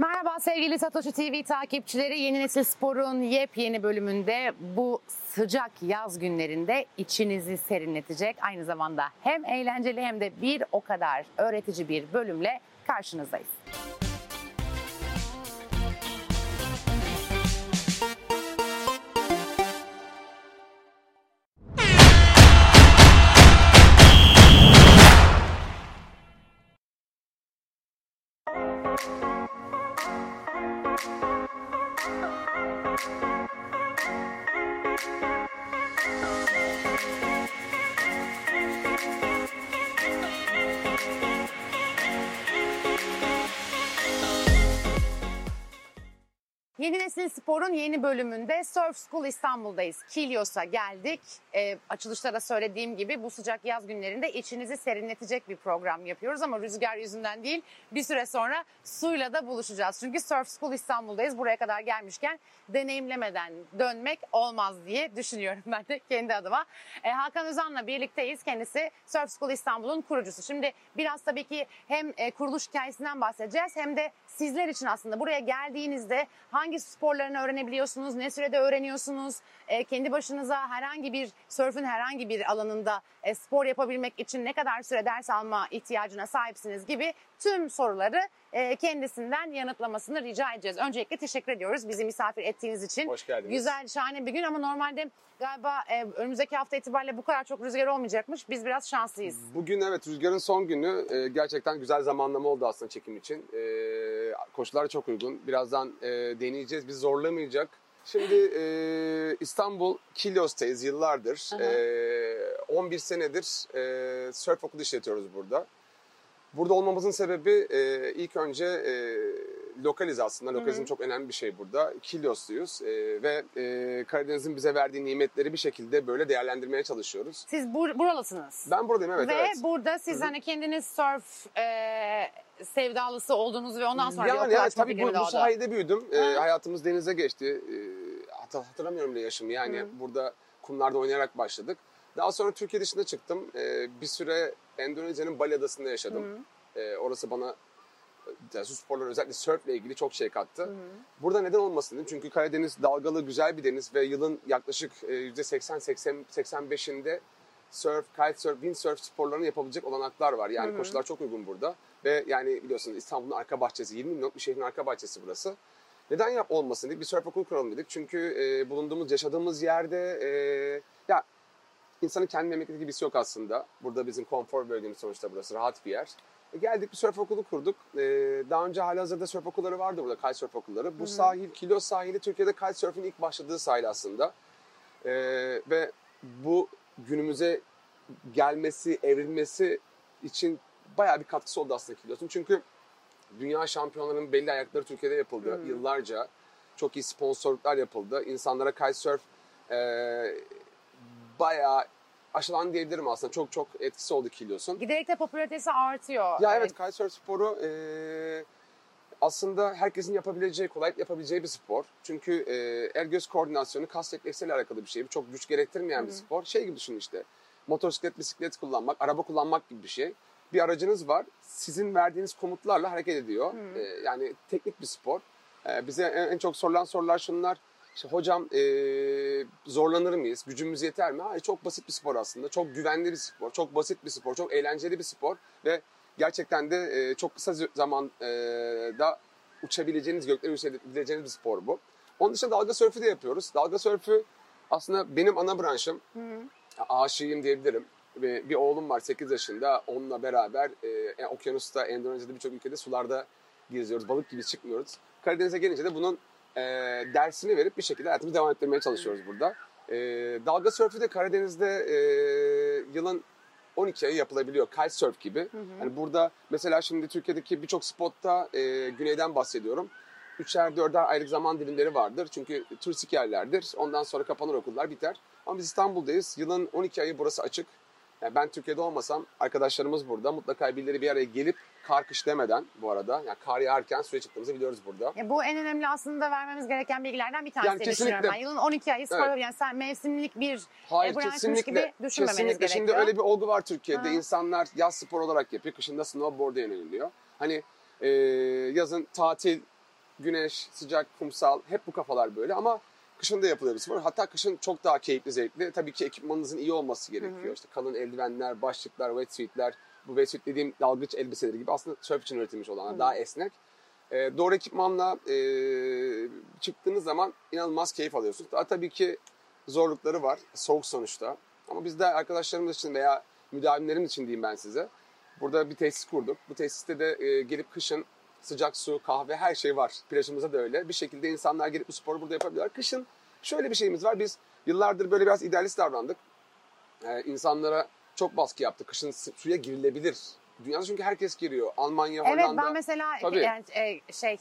Merhaba sevgili Satoshi TV takipçileri. Yeni Nesil Spor'un yepyeni bölümünde bu sıcak yaz günlerinde içinizi serinletecek aynı zamanda hem eğlenceli hem de bir o kadar öğretici bir bölümle karşınızdayız. Yeni Nesil Spor'un yeni bölümünde Surf School İstanbul'dayız. Kilyos'a geldik. Ee, açılışta da söylediğim gibi bu sıcak yaz günlerinde içinizi serinletecek bir program yapıyoruz ama rüzgar yüzünden değil bir süre sonra suyla da buluşacağız. Çünkü Surf School İstanbul'dayız. Buraya kadar gelmişken deneyimlemeden dönmek olmaz diye düşünüyorum ben de kendi adıma. Ee, Hakan Özan'la birlikteyiz. Kendisi Surf School İstanbul'un kurucusu. Şimdi biraz tabii ki hem e, kuruluş hikayesinden bahsedeceğiz hem de sizler için aslında buraya geldiğinizde hangi sporlarını öğrenebiliyorsunuz, ne sürede öğreniyorsunuz, e, kendi başınıza herhangi bir sörfün herhangi bir alanında e, spor yapabilmek için ne kadar süre ders alma ihtiyacına sahipsiniz gibi tüm soruları e, kendisinden yanıtlamasını rica edeceğiz. Öncelikle teşekkür ediyoruz bizi misafir ettiğiniz için. Hoş geldiniz. Güzel, şahane bir gün ama normalde galiba e, önümüzdeki hafta itibariyle bu kadar çok rüzgar olmayacakmış. Biz biraz şanslıyız. Bugün evet rüzgarın son günü e, gerçekten güzel zamanlama oldu aslında çekim için. E, koşullar çok uygun. Birazdan e, deneyeceğiz. Bizi zorlamayacak. Şimdi e, İstanbul Kilyos'tayız yıllardır. Aha. E, 11 senedir e, surf okulu işletiyoruz burada. Burada olmamızın sebebi e, ilk önce e, lokaliz aslında. Lokalizm çok önemli bir şey burada. Kilyosluyuz e, ve e, Karadeniz'in bize verdiği nimetleri bir şekilde böyle değerlendirmeye çalışıyoruz. Siz bur- buralısınız. Ben buradayım evet ve evet. burada siz Hı hı. hani kendiniz surf e, sevdalısı oldunuz ve ondan sonra bir yani açma tabii bu, bu sahilde büyüdüm. Ha. hayatımız denize geçti. Hatta hatırlamıyorum bile yaşımı. Yani Hı. burada kumlarda oynayarak başladık. Daha sonra Türkiye dışına çıktım. Ee, bir süre Endonezya'nın Bali Adası'nda yaşadım. Hı. Ee, orası bana yani su sporları özellikle surfle ilgili çok şey kattı. Hı. Burada neden olmasın dedim. Çünkü Karadeniz dalgalı güzel bir deniz ve yılın yaklaşık e, %80-85'inde surf, kitesurf, windsurf sporlarını yapabilecek olanaklar var. Yani Hı hı. koşullar çok uygun burada. Ve yani biliyorsunuz İstanbul'un arka bahçesi, 20 milyonluk bir şehrin arka bahçesi burası. Neden yap olmasın dedik. Bir surf okulu kuralım dedik. Çünkü e, bulunduğumuz, yaşadığımız yerde e, insanın kendi memleketi gibisi yok aslında. Burada bizim konfor bölgemiz sonuçta burası. Rahat bir yer. E, geldik bir surf okulu kurduk. E, daha önce halihazırda surf okulları vardı burada, kitesurf okulları. Bu Hı hı. sahil, Kilos sahili Türkiye'de kitesurf'in ilk başladığı sahil aslında. E, ve bu günümüze gelmesi, evrilmesi için bayağı bir katkısı oldu aslında Kilos'un. Çünkü dünya şampiyonlarının belli ayakları Türkiye'de yapıldı Hmm. yıllarca. Çok iyi sponsorluklar yapıldı. İnsanlara kitesurf e, bayağı aşılan diyebilirim aslında. Çok çok etkisi oldu Kilos'un. Giderek de popülaritesi artıyor. Ya evet kitesurf sporu e, aslında herkesin yapabileceği, kolay yapabileceği bir spor. Çünkü e, el göz koordinasyonu kas refleksiyle alakalı bir şey. Çok güç gerektirmeyen bir Hı hı. spor. Şey gibi düşünün işte. Motosiklet, bisiklet kullanmak, araba kullanmak gibi bir şey. Bir aracınız var. Sizin verdiğiniz komutlarla hareket ediyor. E, yani teknik bir spor. E, bize en, en çok sorulan sorular şunlar. İşte hocam e, zorlanır mıyız? Gücümüz yeter mi? Hayır çok basit bir spor aslında. Çok güvenli bir spor. Çok basit bir spor. Çok eğlenceli bir spor. Ve gerçekten de e, çok kısa zamanda uçabileceğiniz, göklere yükselebileceğiniz bir spor bu. Onun dışında dalga sörfü de yapıyoruz. Dalga sörfü aslında benim ana branşım. Hı hı. Aşığıyım diyebilirim. Ve bir oğlum var 8 yaşında. Onunla beraber e, okyanusta, Endonezya'da birçok ülkede sularda geziyoruz. Balık gibi çıkmıyoruz. Karadeniz'e gelince de bunun e, dersini verip bir şekilde hayatımızı devam ettirmeye çalışıyoruz burada. E, dalga sörfü de Karadeniz'de e, yılın 12 ayı yapılabiliyor. Kitesurf gibi. Hı hı. Yani burada mesela şimdi Türkiye'deki birçok spotta e, güneyden bahsediyorum. Üçer dörder aylık zaman dilimleri vardır. Çünkü turistik yerlerdir. Ondan sonra kapanır okullar biter. Ama biz İstanbul'dayız. Yılın 12 ayı burası açık. Yani ben Türkiye'de olmasam arkadaşlarımız burada. Mutlaka birileri bir araya gelip kar kış demeden bu arada. Yani kar yağarken suya çıktığımızı biliyoruz burada. Ya bu en önemli aslında vermemiz gereken bilgilerden bir tanesi Yani düşünüyorum kesinlikle. ben. Yılın 12 ayı spor Evet. yani sen mevsimlik bir Hayır E, kesinlikle. gibi düşünmemeniz kesinlikle. Şimdi gerekiyor. öyle bir olgu var Türkiye'de. Ha. İnsanlar yaz spor olarak yapıyor. Kışında snowboard'a yöneliyor. Hani e, yazın tatil güneş, sıcak, kumsal hep bu kafalar böyle ama kışın da yapılır bir spor. Hatta kışın çok daha keyifli, zevkli. Tabii ki ekipmanınızın iyi olması gerekiyor. Hı hı. İşte kalın eldivenler, başlıklar, wetsuitler. Bu wetsuit dediğim dalgıç elbiseleri gibi aslında surf için üretilmiş olanlar. Daha esnek. Ee, doğru ekipmanla e, çıktığınız zaman inanılmaz keyif alıyorsunuz. Daha tabii ki zorlukları var. Soğuk sonuçta. Ama biz de arkadaşlarımız için veya müdavimlerim için diyeyim ben size. Burada bir tesis kurduk. Bu tesiste de e, gelip kışın sıcak su, kahve her şey var. Plajımızda da öyle. Bir şekilde insanlar gelip bu sporu burada yapabiliyorlar. Kışın şöyle bir şeyimiz var. Biz yıllardır böyle biraz idealist davrandık. Ee, insanlara çok baskı yaptık. Kışın su- suya girilebilir. Dünyada çünkü herkes giriyor. Almanya, Evet Hollanda. ben mesela Tabii. yani, e, şey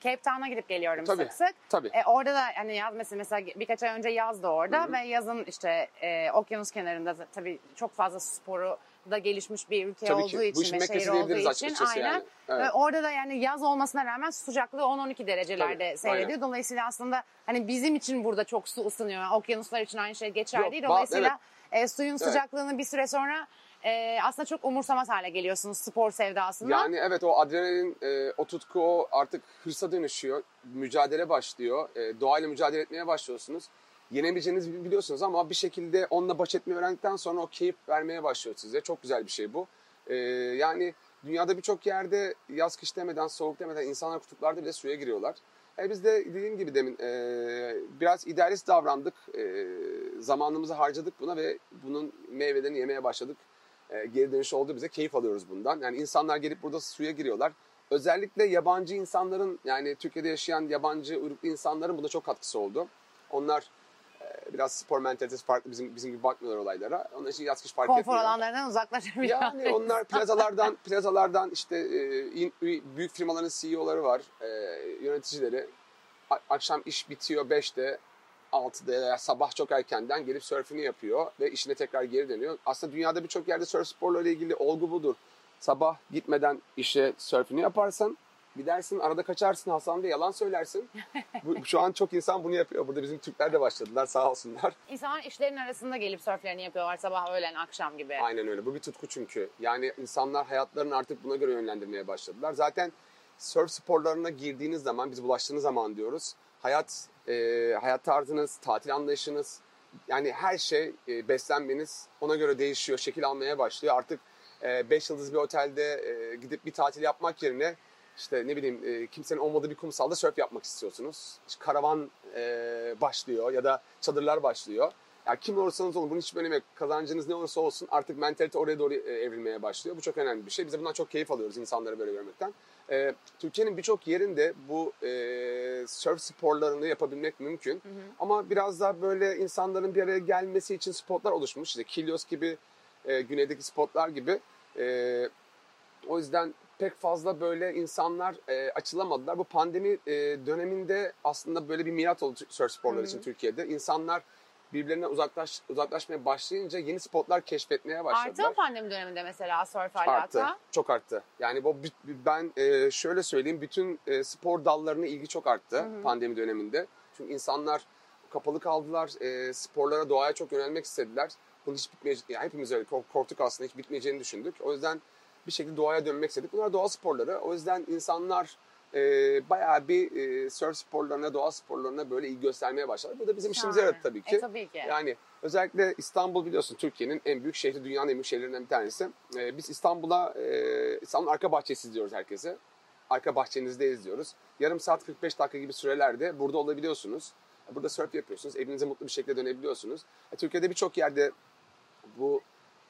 Cape Town'a gidip geliyorum Tabii. sık sık. Tabii. E, orada da hani yaz mesela, mesela birkaç ay önce yazdı orada Hı hı. ve yazın işte e, okyanus kenarında tabii çok fazla sporu da gelişmiş bir ülke Tabii olduğu ki. İçin ve şehir olduğu için aynen. yani. Evet. Ve orada da yani yaz olmasına rağmen sıcaklığı 10-12 derecelerde Tabii, seyrediyor. aynen. Dolayısıyla aslında hani bizim için burada çok su ısınıyor. Yani okyanuslar için aynı şey geçerli değil. Dolayısıyla e, suyun sıcaklığını bir süre sonra e, aslında çok umursamaz hale geliyorsunuz spor sevdasında. Yani evet o adrenalin, e, o tutku o artık hırsa dönüşüyor. Mücadele başlıyor. E, doğayla mücadele etmeye başlıyorsunuz. Yenemeyeceğinizi biliyorsunuz ama bir şekilde onunla baş etmeyi öğrendikten sonra o keyif vermeye başlıyor size. Çok güzel bir şey bu. E, yani dünyada birçok yerde yaz kış demeden, soğuk demeden insanlar kutuplarda bile suya giriyorlar. E, biz de dediğim gibi demin e, biraz idealist davrandık. E, zamanımızı harcadık buna ve bunun meyvelerini yemeye başladık e, geri dönüş oldu bize. Keyif alıyoruz bundan. Yani insanlar gelip burada suya giriyorlar. Özellikle yabancı insanların yani Türkiye'de yaşayan yabancı uyruklu insanların buna çok katkısı oldu. Onlar biraz spor mentalitesi farklı bizim bizim gibi bakmıyorlar olaylara. Onlar için yaz kış fark Konfor etmiyor. alanlarından uzaklaşabiliyor. Yani onlar plazalardan plazalardan işte e, büyük firmaların CEO'ları var, e, yöneticileri. A- akşam iş bitiyor 5'te, 6'da ya sabah çok erkenden gelip sörfünü yapıyor ve işine tekrar geri dönüyor. Aslında dünyada birçok yerde sörf sporlarıyla ilgili olgu budur. Sabah gitmeden işe sörfünü yaparsan gidersin arada kaçarsın Hasan Bey yalan söylersin. Bu, şu an çok insan bunu yapıyor. Burada bizim Türkler de başladılar sağ olsunlar. İnsanlar işlerin arasında gelip sörflerini yapıyorlar sabah, öğlen, akşam gibi. Aynen öyle. Bu bir tutku çünkü. Yani insanlar hayatlarını artık buna göre yönlendirmeye başladılar. Zaten surf sporlarına girdiğiniz zaman, biz bulaştığınız zaman diyoruz. Hayat, e, hayat tarzınız, tatil anlayışınız, yani her şey, e, beslenmeniz ona göre değişiyor, şekil almaya başlıyor. Artık 5 yıldız bir otelde e, gidip bir tatil yapmak yerine işte ne bileyim e, kimsenin olmadığı bir kumsalda surf yapmak istiyorsunuz. İşte karavan e, başlıyor ya da çadırlar başlıyor. Ya kim olursanız olun bunun hiçbir önemi yok. Kazancınız ne olursa olsun artık mentalite oraya doğru e, evrilmeye başlıyor. Bu çok önemli bir şey. Biz de bundan çok keyif alıyoruz insanları böyle görmekten. E, Türkiye'nin birçok yerinde bu e, surf sporlarını yapabilmek mümkün. Ama biraz daha böyle insanların bir araya gelmesi için spotlar oluşmuş. İşte Kilios gibi, e, güneydeki spotlar gibi. E, o yüzden pek fazla böyle insanlar e, açılamadılar. Bu pandemi e, döneminde aslında böyle bir milat oldu surf sporları için Türkiye'de. İnsanlar birbirlerine uzaklaş, uzaklaşmaya başlayınca yeni spotlar keşfetmeye Arttı başladılar. mı pandemi döneminde mesela surf Arttı. alaka? Çok arttı. Yani bu ben e, şöyle söyleyeyim bütün e, spor dallarına ilgi çok arttı Hı hı. pandemi döneminde. Çünkü insanlar kapalı kaldılar. e, sporlara, doğaya çok yönelmek istediler. Bunun hiç bitmeyeceğini, yani hepimiz öyle kork- korktuk aslında hiç bitmeyeceğini düşündük. O yüzden bir şekilde doğaya dönmek istedik. Bunlar doğa sporları. O yüzden insanlar e, bayağı bir e, surf sporlarına, doğa sporlarına böyle ilgi göstermeye başladı. Bu da bizim işimize yaradı tabii ki. E tabii ki. Yani özellikle İstanbul biliyorsun Türkiye'nin en büyük şehri, dünyanın en büyük şehirlerinden bir tanesi. Ee, biz İstanbul'a, e, İstanbul'un arka bahçesi diyoruz herkese. Arka bahçenizdeyiz diyoruz. Yarım saat 45 dakika gibi sürelerde burada olabiliyorsunuz. Burada surf yapıyorsunuz. Evinize mutlu bir şekilde dönebiliyorsunuz. E, Türkiye'de birçok yerde bu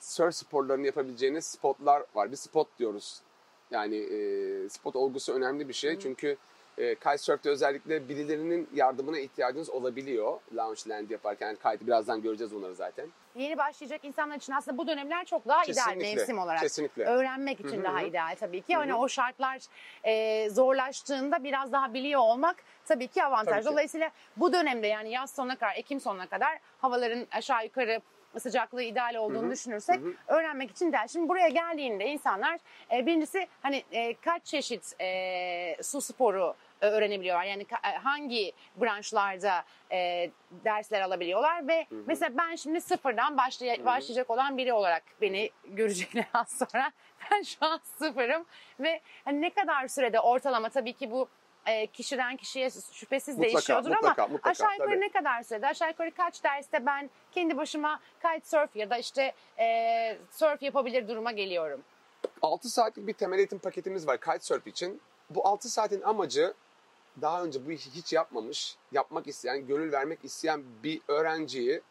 surf sporlarını yapabileceğiniz spotlar var. Bir spot diyoruz. Yani e, spot olgusu önemli bir şey. Çünkü e, kitesurf'te özellikle birilerinin yardımına ihtiyacınız olabiliyor. Lounge land yaparken. Yani kite'ı birazdan göreceğiz onları zaten. Yeni başlayacak insanlar için aslında bu dönemler çok daha ideal Kesinlikle, mevsim olarak. kesinlikle. Öğrenmek için Hı hı daha hı. ideal tabii ki. Hı Hani hı. o şartlar e, zorlaştığında biraz daha biliyor olmak tabii ki avantaj. Tabii ki. Dolayısıyla bu dönemde yani yaz sonuna kadar, Ekim sonuna kadar havaların aşağı yukarı sıcaklığı ideal olduğunu Hı hı. düşünürsek Hı hı. öğrenmek için ideal. Şimdi buraya geldiğinde insanlar e, birincisi hani e, kaç çeşit e, su sporu e, öğrenebiliyorlar. Yani e, hangi branşlarda e, dersler alabiliyorlar ve hı. mesela ben şimdi sıfırdan başlay- başlayacak olan biri olarak beni görecekler az sonra. Ben şu an sıfırım ve hani ne kadar sürede ortalama tabii ki bu e, kişiden kişiye şüphesiz Mutlaka, değişiyordur mutlaka, ama mutlaka, aşağı yukarı tabii. ne kadar sürede aşağı yukarı kaç derste ben kendi başıma kitesurf ya da işte e, surf yapabilir duruma geliyorum. 6 saatlik bir temel eğitim paketimiz var kitesurf için. Bu 6 saatin amacı daha önce bu işi hiç yapmamış, yapmak isteyen, gönül vermek isteyen bir öğrenciyi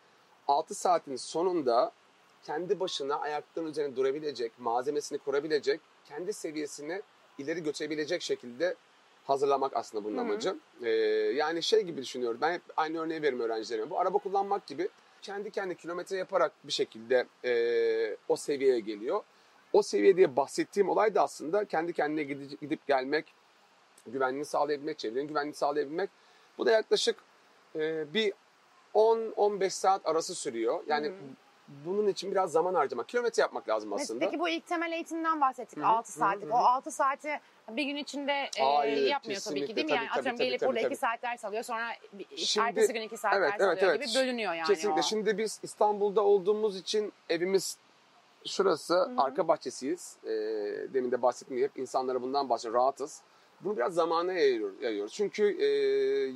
6 saatin sonunda kendi başına ayaklarının üzerine durabilecek, malzemesini kurabilecek, kendi seviyesini ileri götürebilecek şekilde hazırlamak aslında bunun Hı hı. amacı. Ee, yani şey gibi düşünüyorum. Ben hep aynı örneği veririm öğrencilerime. Bu araba kullanmak gibi kendi kendi kilometre yaparak bir şekilde ee, o seviyeye geliyor. O seviye diye bahsettiğim olay da aslında kendi kendine gidip, gidip gelmek, güvenliğini sağlayabilmek, çevrenin güvenliğini sağlayabilmek. Bu da yaklaşık e, bir 10-15 saat arası sürüyor. Yani Hı hı. Bunun için biraz zaman harcamak, kilometre yapmak lazım aslında. Peki bu ilk temel eğitimden bahsettik Hı hı, 6 hı hı, saatlik. hı O hı. 6 saati bir gün içinde e, Hayır, yapmıyor tabii ki değil mi? tabii, Yani tabii, atıyorum tabii, gelip tabii, burada tabii. 2 saat ders alıyor sonra bir- Şimdi- ertesi gün 2 saat evet, ders evet, alıyor evet. gibi bölünüyor yani Kesinlikle. o. Şimdi biz İstanbul'da olduğumuz için evimiz şurası, hı. arka bahçesiyiz. E, demin de hep insanlara bundan bahsediyor, rahatız. Bunu biraz zamana yayıyor- yayıyoruz. Çünkü e,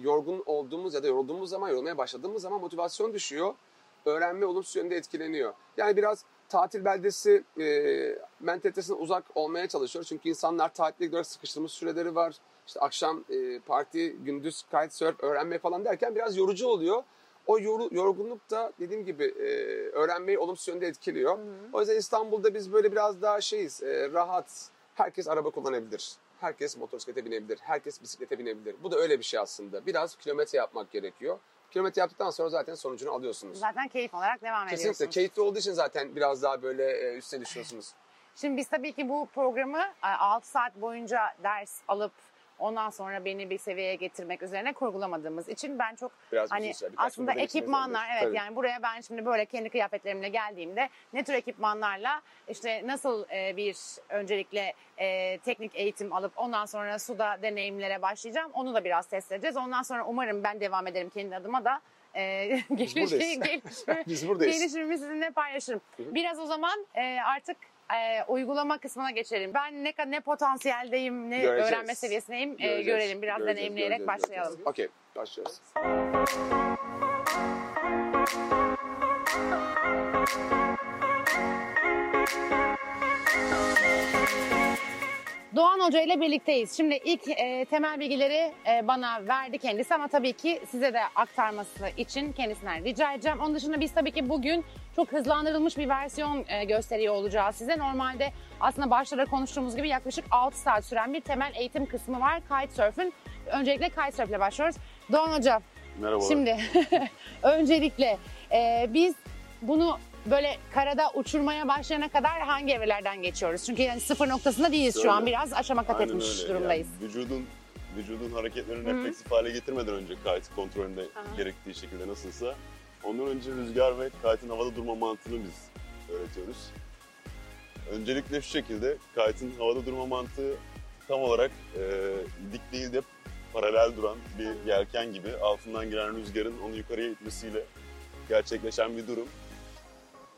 yorgun olduğumuz ya da yorulduğumuz zaman, yorulmaya başladığımız zaman motivasyon düşüyor. Öğrenme olumsuz yönde etkileniyor. Yani biraz tatil beldesi e, mentalitesine uzak olmaya çalışıyoruz. Çünkü insanlar tatile gidiyorlar, sıkıştırmış süreleri var. İşte akşam e, parti, gündüz kitesurf, öğrenme falan derken biraz yorucu oluyor. O yoru- yorgunluk da dediğim gibi e, öğrenmeyi olumsuz yönde etkiliyor. O yüzden İstanbul'da biz böyle biraz daha şeyiz, e, rahat. Herkes araba kullanabilir. Herkes motosiklete binebilir. Herkes bisiklete binebilir. Bu da öyle bir şey aslında. Biraz kilometre yapmak gerekiyor. Kilometre yaptıktan sonra zaten sonucunu alıyorsunuz. Zaten keyif olarak devam Kesinlikle. ediyorsunuz. Keyifli olduğu için zaten biraz daha böyle e, üstüne düşüyorsunuz. Şimdi biz tabii ki bu programı 6 saat boyunca ders alıp ondan sonra beni bir seviyeye getirmek üzerine kurgulamadığımız için ben çok Biraz hani birkaç aslında ekipmanlar evet Tabii. yani buraya ben şimdi böyle kendi kıyafetlerimle geldiğimde ne tür ekipmanlarla işte nasıl e, bir öncelikle e, teknik eğitim alıp ondan sonra suda deneyimlere başlayacağım onu da biraz test edeceğiz. Ondan sonra umarım ben devam ederim kendi adıma da e, gelişimi, buradayız. gelişimimi sizinle paylaşırım. Biraz o zaman e, artık e, uygulama kısmına geçelim. Ben ne ne potansiyeldeyim, ne Göreceğiz. öğrenme seviyesindeyim e, Göreceğiz, görelim. Biraz göreceğiz, deneyimleyerek göreceğiz, başlayalım. Okey, başlıyoruz. Hoca ile birlikteyiz. Şimdi ilk e, temel bilgileri e, bana verdi kendisi ama tabii ki size de aktarması için kendisinden rica edeceğim. Onun dışında biz tabii ki bugün çok hızlandırılmış bir versiyon e, gösteriyor olacağız size. Normalde aslında başta da konuştuğumuz gibi yaklaşık 6 saat süren bir temel eğitim kısmı var kitesurf'ün. Öncelikle kitesurf ile başlıyoruz. Doğan Hoca Merhaba. Şimdi öncelikle e, biz bunu böyle karada uçurmaya başlayana kadar hangi evrelerden geçiyoruz? Çünkü yani sıfır noktasında değiliz şu Şöyle. an biraz aşama kat Aynen etmiş öyle. durumdayız. Yani vücudun vücudun hareketlerini Hı refleksif hale getirmeden önce kite kontrolünde Aha. gerektiği şekilde nasılsa ondan önce rüzgar ve kite'ın havada durma mantığını biz öğretiyoruz. Öncelikle şu şekilde kite'ın havada durma mantığı tam olarak e, dik değil de paralel duran bir yelken gibi altından giren rüzgarın onu yukarıya itmesiyle gerçekleşen bir durum.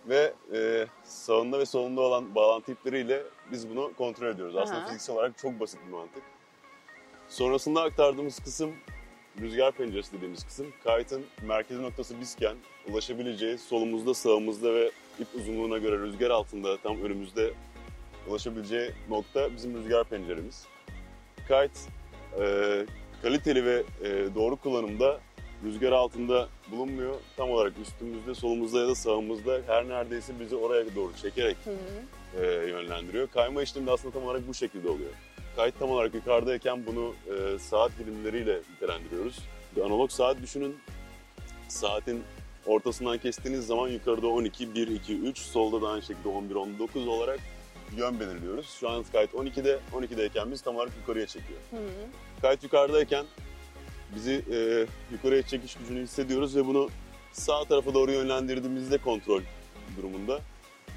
Ve e, sağında ve solunda olan bağlantı ipleriyle biz bunu kontrol ediyoruz. Aslında Aha. fiziksel olarak çok basit bir mantık. Sonrasında aktardığımız kısım rüzgar penceresi dediğimiz kısım. Kite'ın merkezi noktası bizken ulaşabileceği solumuzda, sağımızda ve ip uzunluğuna göre rüzgar altında tam önümüzde ulaşabileceği nokta bizim rüzgar penceremiz. Kite e, kaliteli ve e, doğru kullanımda rüzgar altında bulunmuyor. Tam olarak üstümüzde, solumuzda ya da sağımızda her neredeyse bizi oraya doğru çekerek Hı hı. e, yönlendiriyor. Kayma işlemi de aslında tam olarak bu şekilde oluyor. Kayıt tam olarak yukarıdayken bunu e, saat dilimleriyle nitelendiriyoruz. Bir analog saat düşünün. Saatin ortasından kestiğiniz zaman yukarıda 12, 1, 2, 3, solda da aynı şekilde 11, 19 olarak yön belirliyoruz. Şu an kayıt 12'de, 12'deyken biz tam olarak yukarıya çekiyor. Hı hı. Kayıt yukarıdayken bizi e, yukarıya çekiş gücünü hissediyoruz ve bunu sağ tarafa doğru yönlendirdiğimizde kontrol durumunda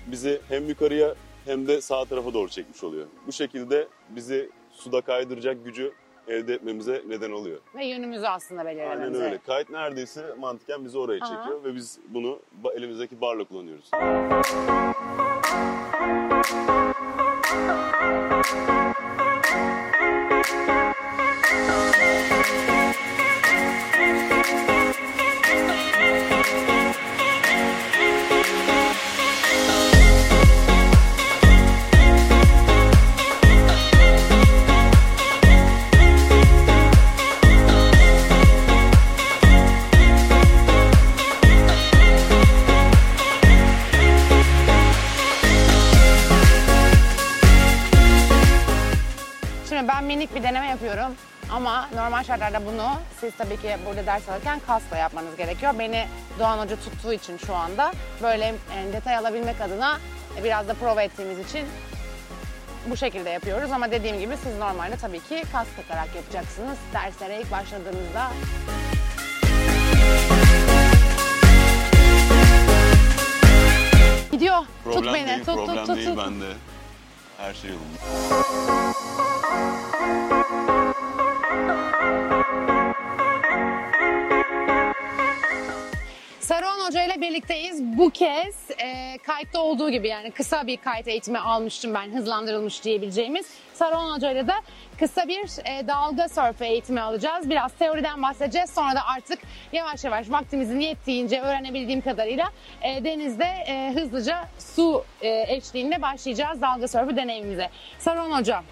bizi hem yukarıya hem de sağ tarafa doğru çekmiş oluyor. Bu şekilde bizi suda kaydıracak gücü elde etmemize neden oluyor. Ve yönümüzü aslında belirlememize. Aynen öyle. Kayıt neredeyse mantıken bizi oraya Aha. çekiyor ve biz bunu elimizdeki barla kullanıyoruz. Siz tabii ki burada ders alırken kaskla yapmanız gerekiyor. Beni Doğan Hoca tuttuğu için şu anda böyle e, detay alabilmek adına biraz da prova ettiğimiz için bu şekilde yapıyoruz. Ama dediğim gibi siz normalde tabii ki kask takarak yapacaksınız derslere ilk başladığınızda. Gidiyor. Problem tut beni. değil, tut, problem tut, tut, değil tut. bende. Her şey yolunda. Saruhan Hoca ile birlikteyiz. Bu kez e, kayıtta olduğu gibi yani kısa bir kayıt eğitimi almıştım ben hızlandırılmış diyebileceğimiz. Saruhan Hoca ile de kısa bir e, dalga sörfü eğitimi alacağız. Biraz teoriden bahsedeceğiz. Sonra da artık yavaş yavaş vaktimizin yettiğince öğrenebildiğim kadarıyla e, denizde e, hızlıca su e, eşliğinde başlayacağız dalga sörfü deneyimimize. Saruhan Hoca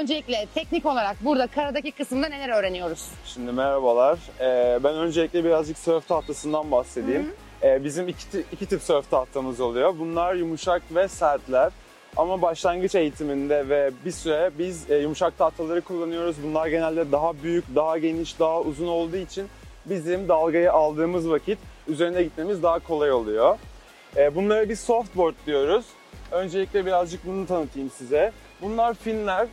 öncelikle teknik olarak burada karadaki kısımda neler öğreniyoruz? Şimdi merhabalar. Ee, ben öncelikle birazcık sörf tahtasından bahsedeyim. Ee, bizim iki, iki tip sörf tahtamız oluyor. Bunlar yumuşak ve sertler. Ama başlangıç eğitiminde ve bir süre biz e, yumuşak tahtaları kullanıyoruz. Bunlar genelde daha büyük, daha geniş, daha uzun olduğu için bizim dalgayı aldığımız vakit üzerine gitmemiz daha kolay oluyor. Ee, bunlara biz softboard diyoruz. Öncelikle birazcık bunu tanıtayım size. Bunlar finler.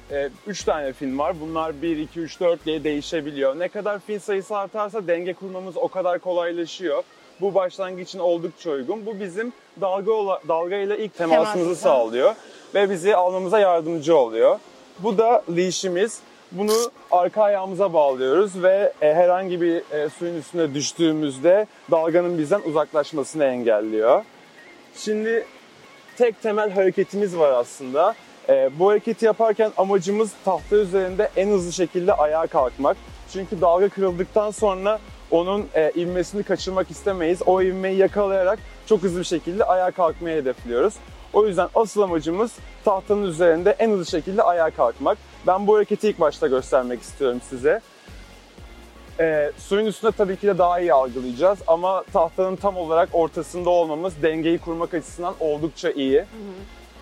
3 tane fin var. Bunlar 1, 2, 3, 4 diye değişebiliyor. Ne kadar fin sayısı artarsa denge kurmamız o kadar kolaylaşıyor. Bu başlangıç için oldukça uygun. Bu bizim dalga dalga ile ilk temasımızı Temasımızı. sağlıyor ve bizi almamıza yardımcı oluyor. Bu da leash'imiz. Bunu arka ayağımıza bağlıyoruz ve e, herhangi bir e, suyun üstüne düştüğümüzde dalganın bizden uzaklaşmasını engelliyor. Şimdi tek temel hareketimiz var aslında. Ee, bu hareketi yaparken amacımız tahta üzerinde en hızlı şekilde ayağa kalkmak. Çünkü dalga kırıldıktan sonra onun e, ivmesini kaçırmak istemeyiz. O ivmeyi yakalayarak çok hızlı bir şekilde ayağa kalkmayı hedefliyoruz. O yüzden asıl amacımız tahtanın üzerinde en hızlı şekilde ayağa kalkmak. Ben bu hareketi ilk başta göstermek istiyorum size. Ee, suyun üstünde tabii ki de daha iyi algılayacağız ama tahtanın tam olarak ortasında olmamız dengeyi kurmak açısından oldukça iyi.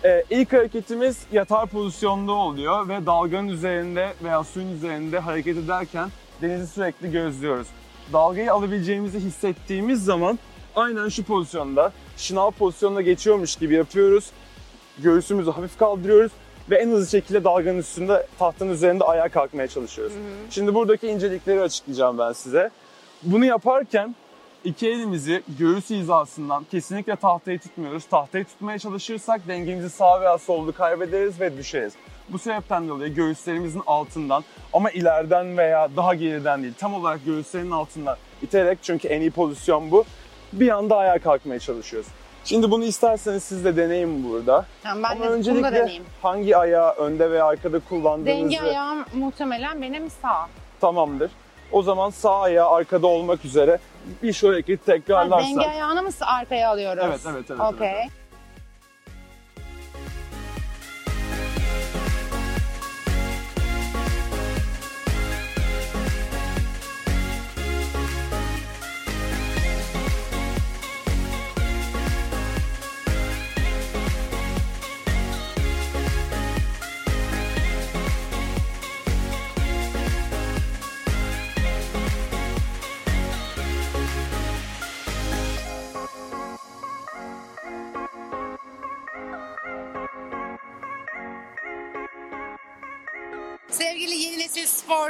Ee, ilk hareketimiz yatar pozisyonda oluyor ve dalganın üzerinde veya suyun üzerinde hareket ederken denizi sürekli gözlüyoruz. Dalgayı alabileceğimizi hissettiğimiz zaman aynen şu pozisyonda, şınav pozisyonuna geçiyormuş gibi yapıyoruz. Göğsümüzü hafif kaldırıyoruz ve en hızlı şekilde dalganın üstünde, tahtanın üzerinde ayağa kalkmaya çalışıyoruz. Şimdi buradaki incelikleri açıklayacağım ben size. Bunu yaparken iki elimizi göğüs hizasından kesinlikle tahtayı tutmuyoruz. Tahtayı tutmaya çalışırsak dengemizi sağ veya solda kaybederiz ve düşeriz. Bu sebepten dolayı göğüslerimizin altından ama ileriden veya daha geriden değil tam olarak göğüslerin altından iterek çünkü en iyi pozisyon bu. Bir anda ayağa kalkmaya çalışıyoruz. Şimdi bunu isterseniz siz de deneyin burada. Tamam, ben Ama de bunu da öncelikle deneyeyim. hangi ayağı önde veya arkada kullandığınızı Denge ayağım muhtemelen benim sağ. tamamdır. O zaman sağ ayağı arkada olmak üzere bir Ha, tekrarlarsak. denge ayağını mı arkaya alıyoruz? Evet, evet, evet, Okey. evet. Sevgili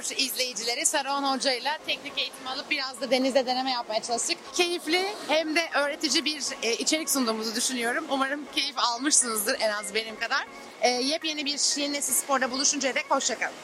spor izleyicileri Saruhan Hoca ile teknik eğitim alıp biraz da denizde deneme yapmaya çalıştık. Keyifli hem de öğretici bir e, içerik sunduğumuzu düşünüyorum. Umarım keyif almışsınızdır en az benim kadar. E, yepyeni bir yeni nesil sporda buluşuncaya dek hoşçakalın.